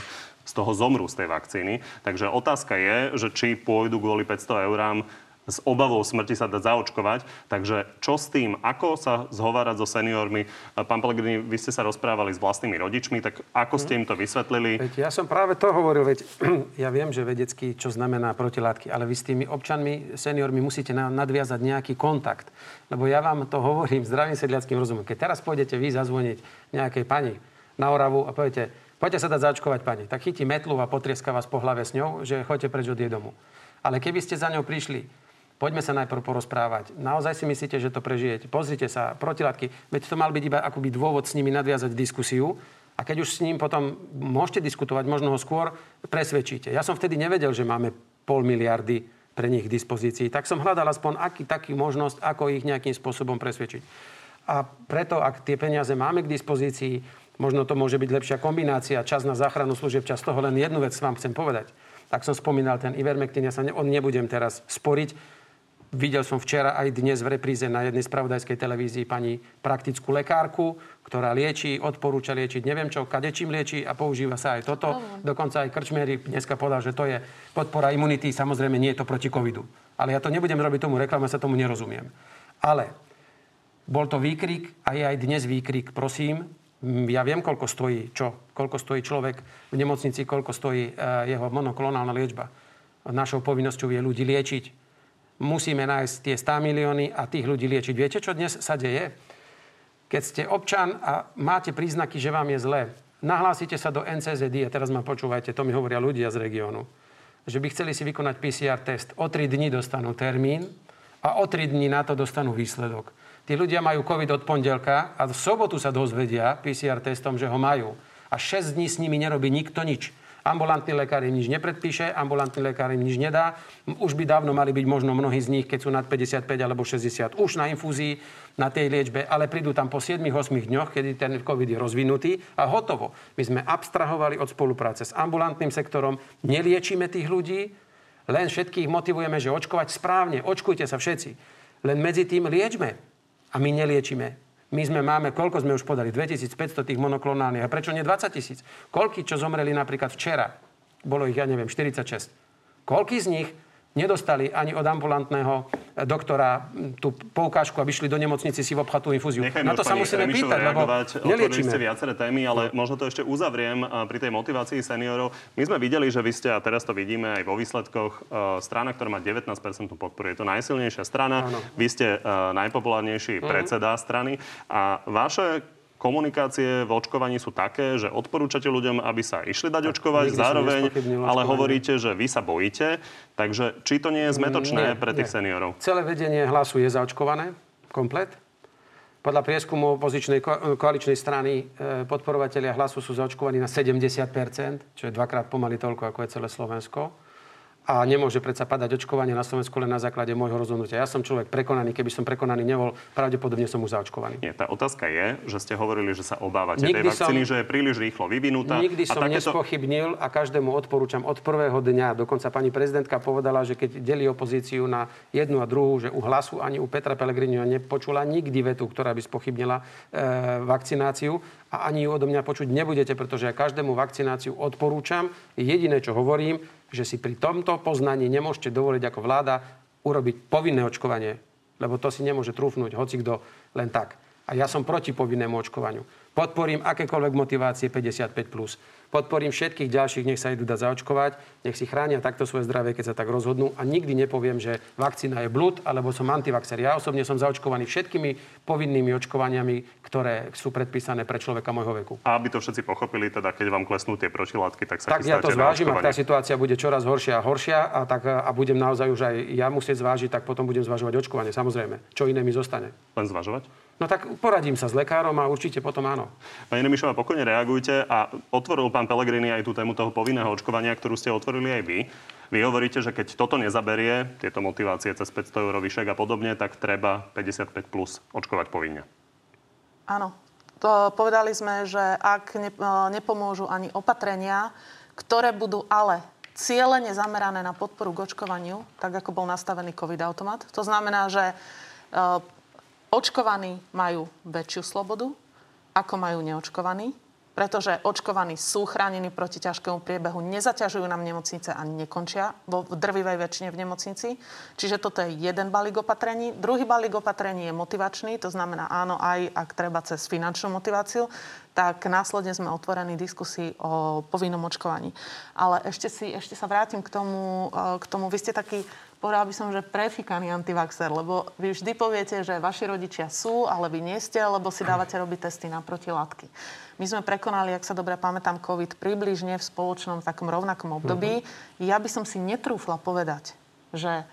z toho zomrú z tej vakcíny. Takže otázka je, že či pôjdu kvôli 500 eurám s obavou smrti sa dať zaočkovať. Takže čo s tým? Ako sa zhovárať so seniormi? Pán Pellegrini, vy ste sa rozprávali s vlastnými rodičmi, tak ako ste im to vysvetlili? Veď ja som práve to hovoril, veď ja viem, že vedecky, čo znamená protilátky, ale vy s tými občanmi, seniormi musíte na- nadviazať nejaký kontakt. Lebo ja vám to hovorím zdravým sedliackým rozumom. Keď teraz pôjdete vy zazvoniť nejakej pani na Oravu a poviete, poďte sa dať zaočkovať pani, tak chytí metlu a potrieska vás po hlave s ňou, že choďte preč od jej domu. Ale keby ste za ňou prišli, poďme sa najprv porozprávať. Naozaj si myslíte, že to prežijete? Pozrite sa, protilátky. Veď to mal byť iba akoby dôvod s nimi nadviazať diskusiu. A keď už s ním potom môžete diskutovať, možno ho skôr presvedčíte. Ja som vtedy nevedel, že máme pol miliardy pre nich k dispozícii, tak som hľadal aspoň aký, taký možnosť, ako ich nejakým spôsobom presvedčiť. A preto, ak tie peniaze máme k dispozícii, možno to môže byť lepšia kombinácia, čas na záchranu služieb, čas toho len jednu vec vám chcem povedať. Tak som spomínal ten Ivermectin, ja sa ne, on nebudem teraz sporiť. Videl som včera aj dnes v repríze na jednej spravodajskej televízii pani praktickú lekárku, ktorá lieči, odporúča liečiť neviem čo, kadečím lieči a používa sa aj toto. Dokonca aj krčmery dneska povedal, že to je podpora imunity, samozrejme nie je to proti covidu. Ale ja to nebudem robiť tomu reklamu, ja sa tomu nerozumiem. Ale bol to výkrik a je aj dnes výkrik, prosím. Mm, Ja viem, koľko stojí, čo? Koľko stojí človek v nemocnici, koľko stojí uh, jeho monoklonálna liečba. Našou povinnosťou je ľudí liečiť. Musíme nájsť tie 100 milióny a tých ľudí liečiť. Viete, čo dnes sa deje? Keď ste občan a máte príznaky, že vám je zle, nahlásite sa do NCZD, a teraz ma počúvajte, to mi hovoria ľudia z regiónu, že by chceli si vykonať PCR test. O 3 dní dostanú termín a o 3 dní na to dostanú výsledok. Tí ľudia majú COVID od pondelka a v sobotu sa dozvedia PCR testom, že ho majú. A 6 dní s nimi nerobí nikto nič. Ambulantný lekár im nič nepredpíše, ambulantný lekár im nič nedá. Už by dávno mali byť možno mnohí z nich, keď sú nad 55 alebo 60, už na infúzii, na tej liečbe, ale prídu tam po 7-8 dňoch, kedy ten COVID je rozvinutý a hotovo. My sme abstrahovali od spolupráce s ambulantným sektorom, neliečíme tých ľudí, len všetkých motivujeme, že očkovať správne, očkujte sa všetci. Len medzi tým liečme a my neliečime. My sme máme, koľko sme už podali? 2500 tých monoklonálnych. A prečo nie 20 tisíc? Koľky, čo zomreli napríklad včera? Bolo ich, ja neviem, 46. Koľky z nich nedostali ani od ambulantného doktora tú poukážku, aby šli do nemocnici si obchať tú infúziu. Nechajme Na to sa musíme Remišovú pýtať, lebo neliečíme. ste viaceré témy, ale možno to ešte uzavriem a, pri tej motivácii seniorov. My sme videli, že vy ste, a teraz to vidíme aj vo výsledkoch, e, strana, ktorá má 19% podporu. Je to najsilnejšia strana. Áno. Vy ste najpopulárnejší predseda strany a vaše komunikácie v očkovaní sú také, že odporúčate ľuďom, aby sa išli dať očkovať, nikdy zároveň, ale hovoríte, že vy sa bojíte. Takže či to nie je zmetočné Nie, pre tých nie. seniorov? Celé vedenie hlasu je zaočkované, komplet. Podľa prieskumu opozičnej ko- koaličnej strany e, podporovatelia hlasu sú zaočkovaní na 70%, čo je dvakrát pomaly toľko, ako je celé Slovensko. A nemôže predsa padať očkovanie na Slovensku len na základe môjho rozhodnutia. Ja som človek prekonaný, keby som prekonaný nebol, pravdepodobne som už zaočkovaný. Nie, tá otázka je, že ste hovorili, že sa obávate Nikdy tej vakcíny, som- že je príliš rýchlo vyvinutá. Nikdy a som takéto- nespochybnil a každému odporúčam od prvého dňa. Dokonca pani prezidentka povedala, že keď delí opozíciu na jednu a druhú, že u hlasu ani u Petra Pellegriniho nepočula nikdy vetu, ktorá by spochybnila e, vakcináciu a ani ju odo mňa počuť nebudete, pretože ja každému vakcináciu odporúčam. Jediné, čo hovorím, že si pri tomto poznaní nemôžete dovoliť ako vláda urobiť povinné očkovanie, lebo to si nemôže trúfnuť hoci kto len tak. A ja som proti povinnému očkovaniu. Podporím akékoľvek motivácie 55+. Plus. Podporím všetkých ďalších, nech sa idú dať zaočkovať, nech si chránia takto svoje zdravie, keď sa tak rozhodnú. A nikdy nepoviem, že vakcína je blúd, alebo som antivaxer. Ja osobne som zaočkovaný všetkými povinnými očkovaniami, ktoré sú predpísané pre človeka môjho veku. A aby to všetci pochopili, teda keď vám klesnú tie protilátky, tak sa Tak ja to zvážim, ak tá situácia bude čoraz horšia a horšia a, tak, a budem naozaj už aj ja musieť zvážiť, tak potom budem zvažovať očkovanie, samozrejme. Čo iné mi zostane? Len zvažovať? No tak poradím sa s lekárom a určite potom áno. Pani Remišová, pokojne reagujte a otvoril pán Pellegrini aj tú tému toho povinného očkovania, ktorú ste otvorili aj vy. Vy hovoríte, že keď toto nezaberie, tieto motivácie cez 500 eur vyšek a podobne, tak treba 55 plus očkovať povinne. Áno. To povedali sme, že ak ne, e, nepomôžu ani opatrenia, ktoré budú ale cieľene zamerané na podporu k očkovaniu, tak ako bol nastavený COVID-automat. To znamená, že e, očkovaní majú väčšiu slobodu, ako majú neočkovaní, pretože očkovaní sú chránení proti ťažkému priebehu, nezaťažujú nám nemocnice a nekončia vo drvivej väčšine v nemocnici. Čiže toto je jeden balík opatrení. Druhý balík opatrení je motivačný, to znamená áno, aj ak treba cez finančnú motiváciu, tak následne sme otvorení diskusii o povinnom očkovaní. Ale ešte, si, ešte sa vrátim k tomu, e, k tomu, vy ste taký povedal by som, že prefikaný antivaxer, lebo vy vždy poviete, že vaši rodičia sú, ale vy nie ste, lebo si dávate robiť testy na protilátky. My sme prekonali, ak sa dobre pamätám, COVID približne v spoločnom takom rovnakom období. Ja by som si netrúfla povedať, že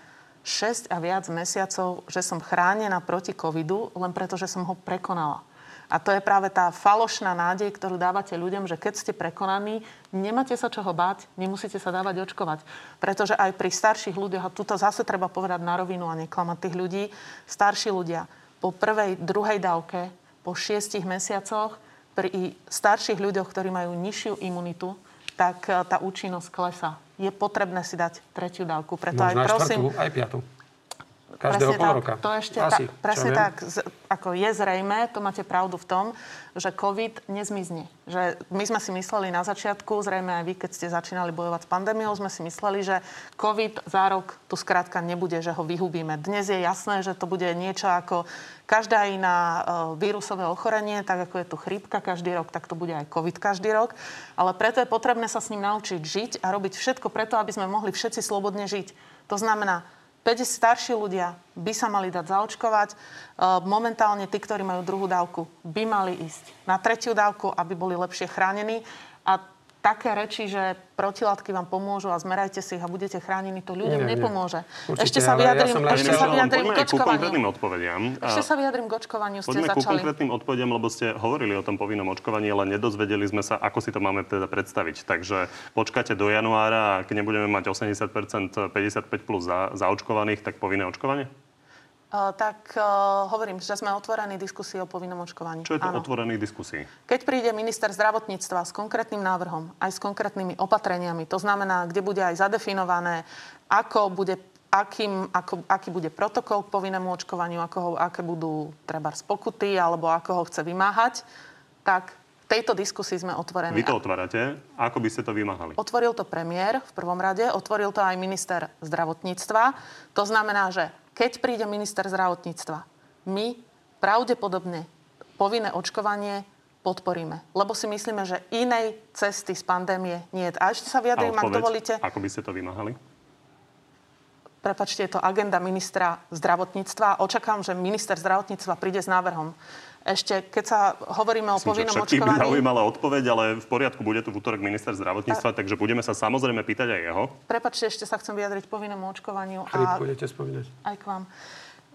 6 a viac mesiacov, že som chránená proti covidu, len preto, že som ho prekonala. A to je práve tá falošná nádej, ktorú dávate ľuďom, že keď ste prekonaní, nemáte sa čoho báť, nemusíte sa dávať očkovať. Pretože aj pri starších ľuďoch, a tuto zase treba povedať na rovinu a neklamať tých ľudí, starší ľudia po prvej, druhej dávke, po šiestich mesiacoch, pri starších ľuďoch, ktorí majú nižšiu imunitu, tak e, tá účinnosť klesá. Je potrebné si dať tretiu dávku. Preto Možno aj aj prosím, štvrtú, aj piatú. Každého presne pol roka. To ešte Asi, tak, presne tak. Z, ako je zrejme, to máte pravdu v tom, že COVID nezmizne. Že my sme si mysleli na začiatku, zrejme aj vy, keď ste začínali bojovať s pandémiou, sme si mysleli, že COVID za rok tu skrátka nebude, že ho vyhubíme. Dnes je jasné, že to bude niečo ako každá iná e, vírusové ochorenie, tak ako je tu chrípka každý rok, tak to bude aj COVID každý rok. Ale preto je potrebné sa s ním naučiť žiť a robiť všetko preto, aby sme mohli všetci slobodne žiť. To znamená, 50 starší ľudia by sa mali dať zaočkovať. E, Momentálne tí, ktorí majú druhú dávku, by mali ísť na tretiu dávku, aby boli lepšie chránení. A také reči, že protilátky vám pomôžu a zmerajte si ich a budete chránení, to ľuďom Nie, nie. nepomôže. Určite, ešte sa ja vyjadrím, len- ešte sa vyjadrím k konkrétnym odpovediam. Ešte sa vyjadrím k očkovaniu, ste Poďme ku začali. konkrétnym odpovediam, lebo ste hovorili o tom povinnom očkovaní, ale nedozvedeli sme sa, ako si to máme teda predstaviť. Takže počkáte do januára a keď nebudeme mať 80% 55 plus za, zaočkovaných, tak povinné očkovanie? Uh, tak uh, hovorím, že sme otvorení diskusii o povinnom očkovaní. Čo je to Áno. otvorených diskusí? Keď príde minister zdravotníctva s konkrétnym návrhom, aj s konkrétnymi opatreniami, to znamená, kde bude aj zadefinované, ako bude, akým, ako, aký bude protokol k povinnému očkovaniu, ako ho, aké budú treba pokuty, alebo ako ho chce vymáhať, tak v tejto diskusii sme otvorení. Vy to otvárate. Ako by ste to vymáhali? Otvoril to premiér v prvom rade, otvoril to aj minister zdravotníctva. To znamená, že keď príde minister zdravotníctva, my pravdepodobne povinné očkovanie podporíme. Lebo si myslíme, že inej cesty z pandémie nie je. A ešte sa vyjadrím, ak dovolíte. ako by ste to vymáhali? Prepačte, je to agenda ministra zdravotníctva. Očakám, že minister zdravotníctva príde s návrhom. Ešte, keď sa hovoríme o Myslím, povinnom všetkých by očkovaní... zaujímala odpoveď, ale v poriadku, bude tu v útorok minister zdravotníctva, takže budeme sa samozrejme pýtať aj jeho. Prepačte, ešte sa chcem vyjadriť povinnému očkovaniu. A idete spomínať. aj k vám.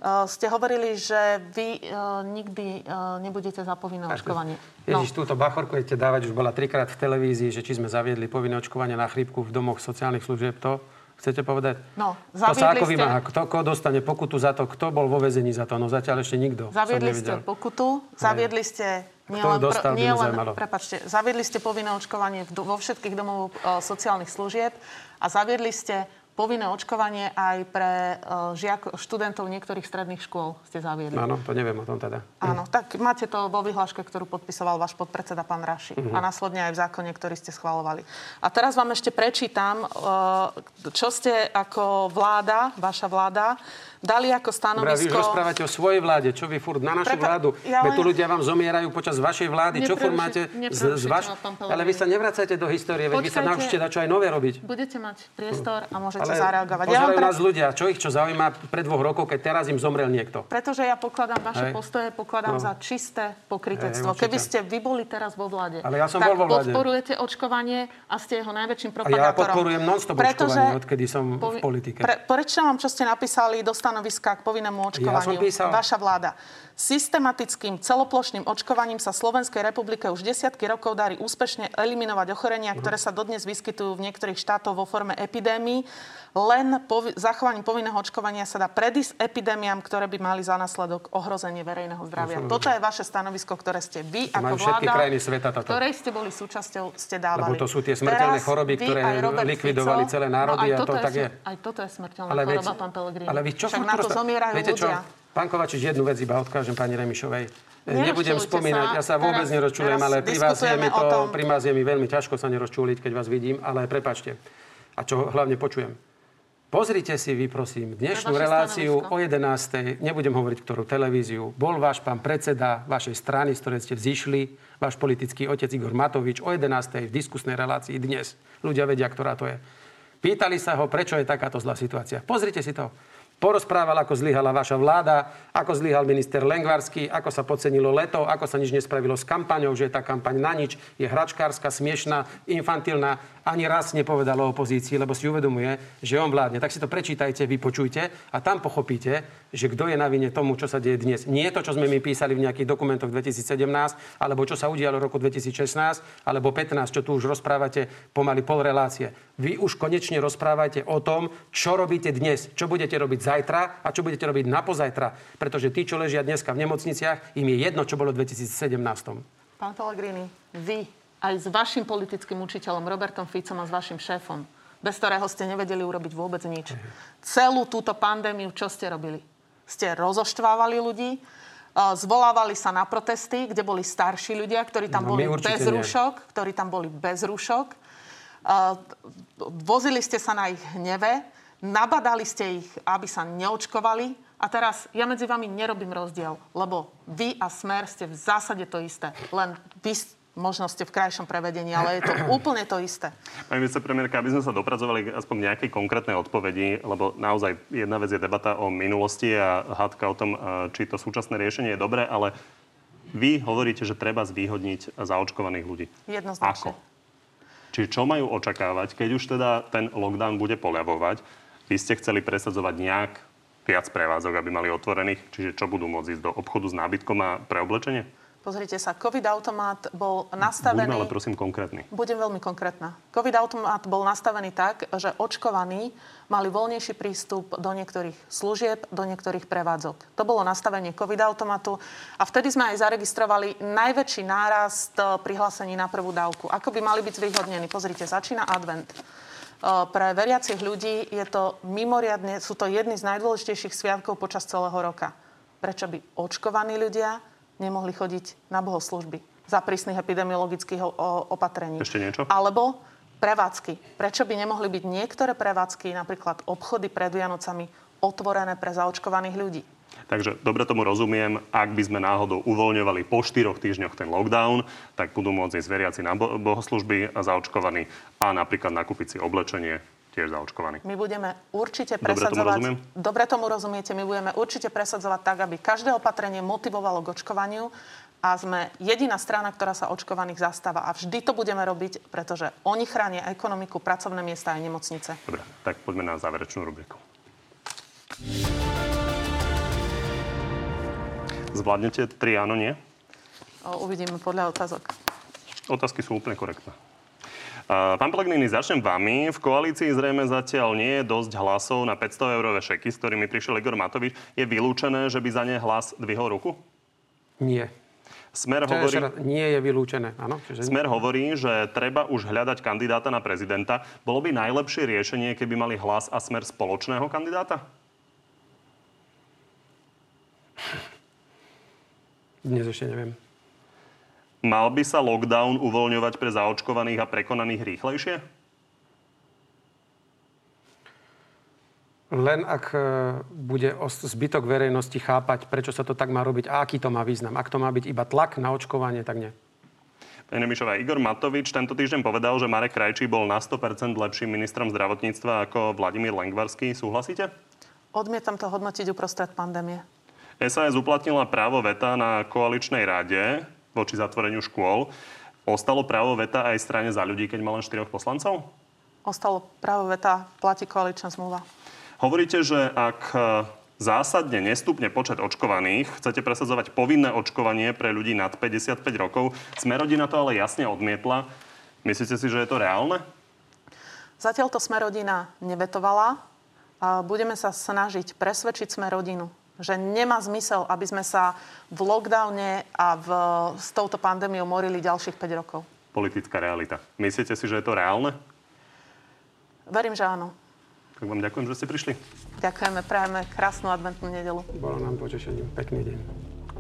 Uh, ste hovorili, že vy uh, nikdy uh, nebudete za povinné očkovanie. No, Ježiš, túto bachorku idete dávať, už bola trikrát v televízii, že či sme zaviedli povinné očkovanie na chrípku v domoch sociálnych služieb, to chcete povedať? No, to sa ako vymáha? Kto, kto dostane pokutu za to? Kto bol vo vezení za to? No zatiaľ ešte nikto. Zaviedli ste pokutu, zaviedli ste nie Kto ju len, dostal, nie len prepačte, zaviedli ste povinné očkovanie vo všetkých domov e, sociálnych služieb a zaviedli ste povinné očkovanie aj pre e, žiak, študentov niektorých stredných škôl ste zaviedli. Áno, to neviem o tom teda. Áno, tak máte to vo vyhláške, ktorú podpisoval váš podpredseda pán Raši. Mhm. A následne aj v zákone, ktorý ste schvalovali. A teraz vám ešte prečítam, e, čo ste ako vláda, vaša vláda, dali ako stanovisko... už rozprávate o svojej vláde. Čo vy furt na našu Prepa- vládu? ja len- tu ľudia vám zomierajú počas vašej vlády. Čo furt máte z, z vaš... Ale vy sa nevracajte do histórie, veď vy sa naučite dať čo aj nové robiť. Budete mať priestor a môžete Ale zareagovať. Ja pozerajú vám pre... nás ľudia. Čo ich čo zaujíma pred dvoch rokov, keď teraz im zomrel niekto? Pretože ja pokladám vaše Hej. postoje, pokladám No. za čisté pokrytectvo. Hej. Keby ste vy boli teraz vo vláde, Ale ja som tak bol vo vláde. podporujete očkovanie a ste jeho najväčším A ja propagátorom. podporujem non-stop očkovanie, odkedy som v politike. Pre, prečítam vám, čo ste napísali do stanoviska k povinnému očkovaniu. som písal. Vaša vláda. Systematickým celoplošným očkovaním sa Slovenskej republike už desiatky rokov darí úspešne eliminovať ochorenia, ktoré sa dodnes vyskytujú v niektorých štátoch vo forme epidémií. Len povi- zachovaním povinného očkovania sa dá predísť epidémiám, ktoré by mali za následok ohrozenie verejného zdravia. Toto je vaše stanovisko, ktoré ste vy To ako vláda, krajiny sveta toto. ktorej ste boli súčasťou, ste dávali. Lebo to sú tie smrteľné Teraz choroby, ktoré likvidovali celé národy no, aj a to toto tak je. Aj toto je smrteľná Ale choroba, viete- pán Pellegrini. Ale vy čo Však na to zomierajú Viete čo? Pán Kovačič, jednu vec iba odkážem pani Remišovej. Nebudem spomínať, sa. ja sa vôbec nerozčulujem, ale pri vás, je mi to, tom. pri vás je mi veľmi ťažko sa nerozčuliť, keď vás vidím, ale prepačte. A čo hlavne počujem. Pozrite si vy, prosím, dnešnú reláciu stanovisko. o 11. Nebudem hovoriť, ktorú televíziu. Bol váš pán predseda vašej strany, z ktorej ste vzýšli, váš politický otec Igor Matovič o 11. v diskusnej relácii dnes. Ľudia vedia, ktorá to je. Pýtali sa ho, prečo je takáto zlá situácia. Pozrite si to. Porozprával, ako zlyhala vaša vláda, ako zlyhal minister Lengvarský, ako sa podcenilo leto, ako sa nič nespravilo s kampaňou, že tá kampaň na nič je hračkárska, smiešná, infantilná. Ani raz nepovedal o opozícii, lebo si uvedomuje, že on vládne. Tak si to prečítajte, vypočujte a tam pochopíte, že kto je na vine tomu, čo sa deje dnes. Nie to, čo sme my písali v nejakých dokumentoch 2017, alebo čo sa udialo v roku 2016, alebo 15, čo tu už rozprávate pomaly pol relácie. Vy už konečne rozprávajte o tom, čo robíte dnes, čo budete robiť zajtra a čo budete robiť na pozajtra. Pretože tí, čo ležia dneska v nemocniciach, im je jedno, čo bolo v 2017. Pán Pellegrini, vy aj s vašim politickým učiteľom Robertom Ficom a s vašim šéfom, bez ktorého ste nevedeli urobiť vôbec nič. Celú túto pandémiu, čo ste robili? Ste rozoštvávali ľudí, eh, zvolávali sa na protesty, kde boli starší ľudia, ktorí tam No, boli bez nie. rúšok, ktorí tam boli bez rúšok. Eh, Vozili ste sa na ich hneve, nabadali ste ich, aby sa neočkovali. A teraz ja medzi vami nerobím rozdiel, lebo vy a Smer ste v zásade to isté. Len vy možno ste v krajšom prevedení, ale je to úplne to isté. Pani vicepremiérka, aby sme sa dopracovali aspoň nejakej konkrétnej odpovedi, lebo naozaj jedna vec je debata o minulosti a hádka o tom, eh, či to súčasné riešenie je dobré, ale vy hovoríte, že treba zvýhodniť zaočkovaných ľudí. Jednoznačne. Ako? Čiže čo majú očakávať, keď už teda ten lockdown bude poľavovať? Vy ste chceli presadzovať nejak viac prevádzok, aby mali otvorených, čiže čo budú môcť ísť do obchodu s nábytkom a pre oblečenie? Pozrite sa, COVID-automat bol Buďme nastavený... ale prosím konkrétny. Budem veľmi konkrétna. COVID-automat bol nastavený tak, že očkovaní mali voľnejší prístup do niektorých služieb, do niektorých prevádzok. To bolo nastavenie COVID-automatu a vtedy sme aj zaregistrovali najväčší nárast eh, prihlásení na prvú dávku. Ako by mali byť zvýhodnení? Pozrite, začína advent. Eh, Pre veriacich ľudí je to mimoriadne, sú to jedny z najdôležitejších sviatkov počas celého roka. Prečo by očkovaní ľudia nemohli chodiť na bohoslužby za prísnych epidemiologických opatrení? Ešte niečo? Alebo prevádzky. Prečo by nemohli byť niektoré prevádzky, napríklad obchody pred Vianocami, otvorené pre zaočkovaných ľudí? Takže dobre tomu rozumiem, ak by sme náhodou uvoľňovali po štyroch týždňoch ten lockdown, tak budú môcť ísť veriaci na bo- bohoslužby a zaočkovaní a napríklad nakúpiť si oblečenie tiež zaočkovaní. My budeme určite Dobre tomu presadzovať... rozumiem? Dobre tomu rozumiete. My budeme určite presadzovať tak, aby každé opatrenie motivovalo k očkovaniu a sme jediná strana, ktorá sa očkovaných zastáva. A vždy to budeme robiť, pretože oni chránia ekonomiku, pracovné miesta aj nemocnice. Dobre, tak poďme na záverečnú rubriku. Zvládnete tri áno, nie? O, uvidíme podľa otázok. Otázky sú úplne korektné. Pán Pellegrini, začnem vami. V koalícii zrejme zatiaľ nie je dosť hlasov na 500 eurové šeky, s ktorými prišiel Igor Matovič. Je vylúčené, že by za ne hlas dvihol ruku? Nie. Smer hovorí, raz, nie je vylúčené. Áno, čiže Smer hovorí, že treba už hľadať kandidáta na prezidenta. Bolo by najlepšie riešenie, keby mali hlas a smer spoločného kandidáta? dnes ešte neviem. Mal by sa lockdown uvoľňovať pre zaočkovaných a prekonaných rýchlejšie? Len ak e, bude zbytok verejnosti chápať, prečo sa to tak má robiť a aký to má význam. Ak to má byť iba tlak na očkovanie, tak nie. Pani Nemišová, Igor Matovič tento týždeň povedal, že Marek Krajčí bol na 100% lepším ministrom zdravotníctva ako Vladimír Lengvarský. Súhlasíte? Odmietam to hodnotiť uprostred pandémie. SAS uplatnila právo veta na koaličnej rade voči zatvoreniu škôl. Ostalo právo veta aj strane za ľudí, keď má len štyroch poslancov? Ostalo právo veta, platí koaličná zmluva. Hovoríte, že ak e, zásadne nestupne počet očkovaných, chcete presadzovať povinné očkovanie pre ľudí nad 55 rokov. Smerodina to ale jasne odmietla. Myslíte si, že je to reálne? Zatiaľ to Smerodina nevetovala. Budeme sa snažiť presvedčiť Smerodinu, že nemá zmysel, aby sme sa v lockdowne a v, s touto pandémiou morili ďalších 5 rokov. Politická realita. Myslíte si, že je to reálne? Verím, že áno. Tak vám ďakujem, že ste prišli. Ďakujeme, prajeme krásnu adventnú nedelu. Bolo nám potešením. Pekný deň.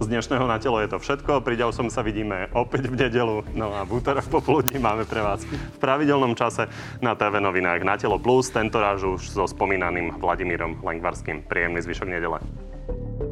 Z dnešného na telo je to všetko. Pri ďalšom sa vidíme opäť v nedelu. No a v útorok popoludní máme pre vás v pravidelnom čase na TV novinách na telo plus. Tento ráž už so spomínaným Vladimírom Lengvarským. Príjemný zvyšok nedele. Thank you.